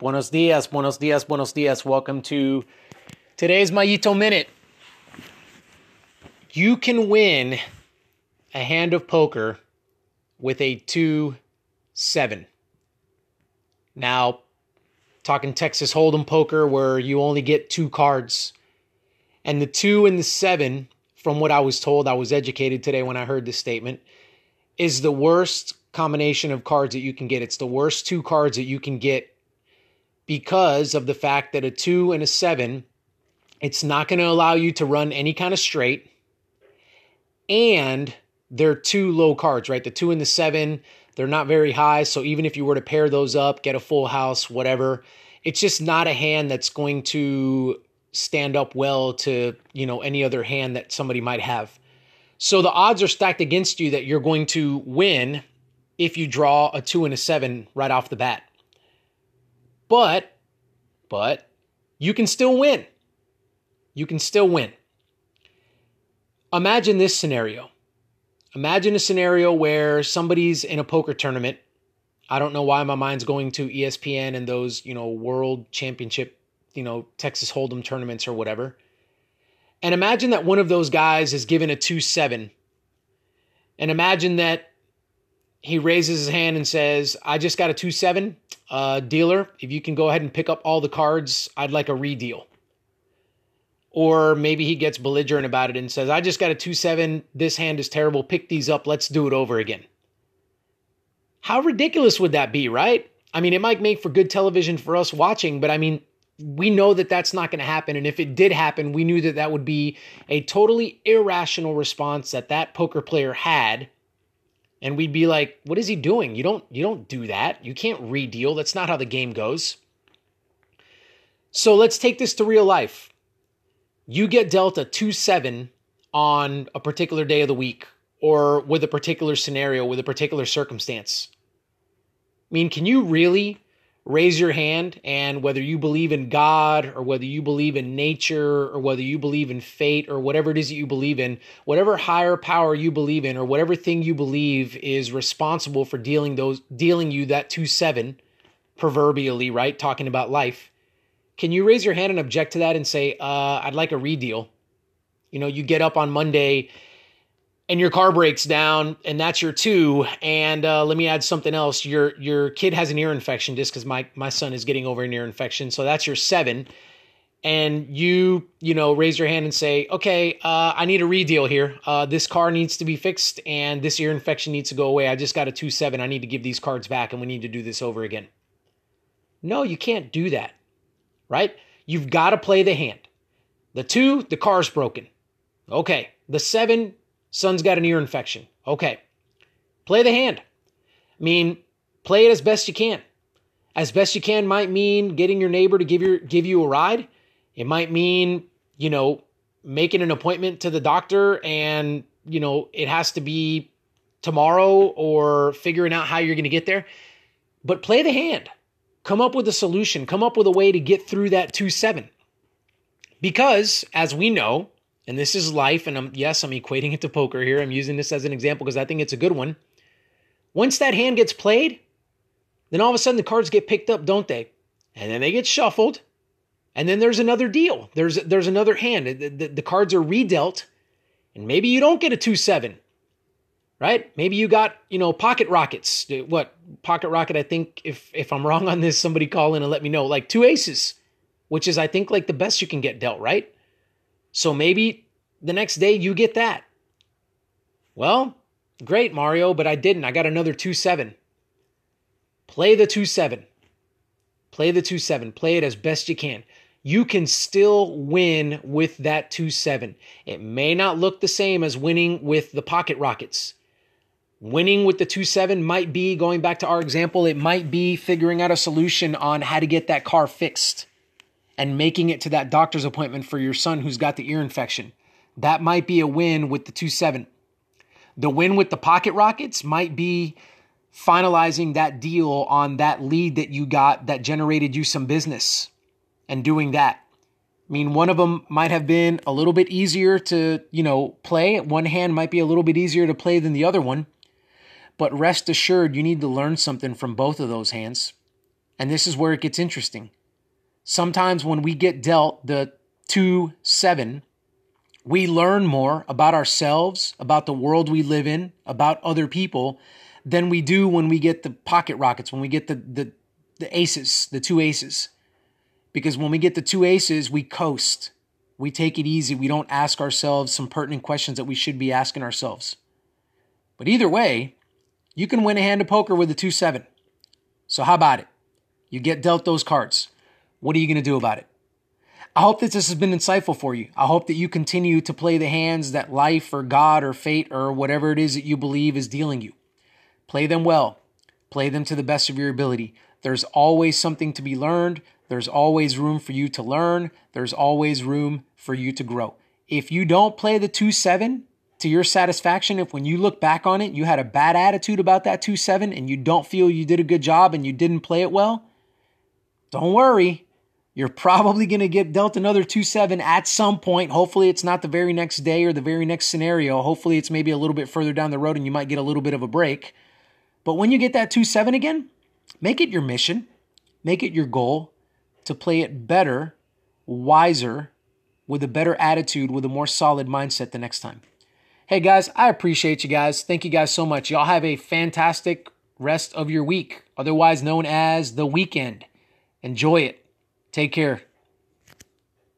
Buenos dias, buenos dias, buenos dias. Welcome to today's Mayito Minute. You can win a hand of poker with a 2 7. Now, talking Texas Hold'em poker where you only get two cards. And the 2 and the 7, from what I was told, I was educated today when I heard this statement, is the worst combination of cards that you can get. It's the worst two cards that you can get because of the fact that a 2 and a 7 it's not going to allow you to run any kind of straight and they're two low cards, right? The 2 and the 7, they're not very high, so even if you were to pair those up, get a full house, whatever, it's just not a hand that's going to stand up well to, you know, any other hand that somebody might have. So the odds are stacked against you that you're going to win if you draw a two and a seven right off the bat. But, but you can still win. You can still win. Imagine this scenario. Imagine a scenario where somebody's in a poker tournament. I don't know why my mind's going to ESPN and those, you know, world championship, you know, Texas Hold'em tournaments or whatever. And imagine that one of those guys is given a 2 7. And imagine that he raises his hand and says, I just got a 2 7. Uh, dealer, if you can go ahead and pick up all the cards, I'd like a redeal. Or maybe he gets belligerent about it and says, I just got a 2 7. This hand is terrible. Pick these up. Let's do it over again. How ridiculous would that be, right? I mean, it might make for good television for us watching, but I mean, we know that that's not going to happen. And if it did happen, we knew that that would be a totally irrational response that that poker player had. And we'd be like, what is he doing? You don't, you don't do that. You can't redeal. That's not how the game goes. So let's take this to real life. You get dealt a 2 7 on a particular day of the week or with a particular scenario, with a particular circumstance. I mean, can you really raise your hand and whether you believe in God or whether you believe in nature or whether you believe in fate or whatever it is that you believe in, whatever higher power you believe in or whatever thing you believe is responsible for dealing those dealing you that 2-7 proverbially, right? Talking about life. Can you raise your hand and object to that and say, uh, I'd like a redeal? You know, you get up on Monday and your car breaks down and that's your two. And uh, let me add something else. Your your kid has an ear infection just because my my son is getting over an ear infection. So that's your seven. And you you know raise your hand and say okay uh, i need a redeal here. Uh, this car needs to be fixed and this ear infection needs to go away. I just got a 2-7 i need to give these cards back and we need to do this over again. No you can't do that right? You've got to play the hand. The two the car's broken. Okay. The seven Son's got an ear infection. Okay. Play the hand. I mean, play it as best you can. As best you can might mean getting your neighbor to give your give you a ride. It might mean, you know, making an appointment to the doctor and, you know, it has to be tomorrow or figuring out how you're going to get there. But play the hand. Come up with a solution. Come up with a way to get through that 2 7. Because, as we know, and this is life, and I'm yes, I'm equating it to poker here. I'm using this as an example because I think it's a good one. Once that hand gets played, then all of a sudden the cards get picked up, don't they? And then they get shuffled, and then there's another deal. There's there's another hand. The, the, the cards are redealt, and maybe you don't get a two seven, right? Maybe you got you know pocket rockets. Uh, what pocket rocket? I think if if I'm wrong on this, somebody call in and let me know. Like two aces, which is I think like the best you can get dealt, right? So maybe the next day you get that. Well, great, Mario, but I didn't. I got another 2 7. Play the 2 7. Play the 2 7. Play it as best you can. You can still win with that 2 7. It may not look the same as winning with the Pocket Rockets. Winning with the 2 7 might be, going back to our example, it might be figuring out a solution on how to get that car fixed and making it to that doctor's appointment for your son who's got the ear infection. That might be a win with the 2 7. The win with the pocket rockets might be finalizing that deal on that lead that you got that generated you some business and doing that. I mean, one of them might have been a little bit easier to, you know, play. One hand might be a little bit easier to play than the other one. But rest assured, you need to learn something from both of those hands. And this is where it gets interesting. Sometimes when we get dealt the 2 7, we learn more about ourselves, about the world we live in, about other people than we do when we get the pocket rockets, when we get the, the, the aces, the two aces. Because when we get the two aces, we coast. We take it easy. We don't ask ourselves some pertinent questions that we should be asking ourselves. But either way, you can win a hand of poker with a 2 7. So, how about it? You get dealt those cards. What are you going to do about it? I hope that this has been insightful for you. I hope that you continue to play the hands that life or God or fate or whatever it is that you believe is dealing you. Play them well. Play them to the best of your ability. There's always something to be learned. There's always room for you to learn. There's always room for you to grow. If you don't play the 2 7 to your satisfaction, if when you look back on it, you had a bad attitude about that 2 7 and you don't feel you did a good job and you didn't play it well, don't worry. You're probably going to get dealt another 2 7 at some point. Hopefully, it's not the very next day or the very next scenario. Hopefully, it's maybe a little bit further down the road and you might get a little bit of a break. But when you get that 2 7 again, make it your mission, make it your goal to play it better, wiser, with a better attitude, with a more solid mindset the next time. Hey guys, I appreciate you guys. Thank you guys so much. Y'all have a fantastic rest of your week, otherwise known as the weekend. Enjoy it. Take care.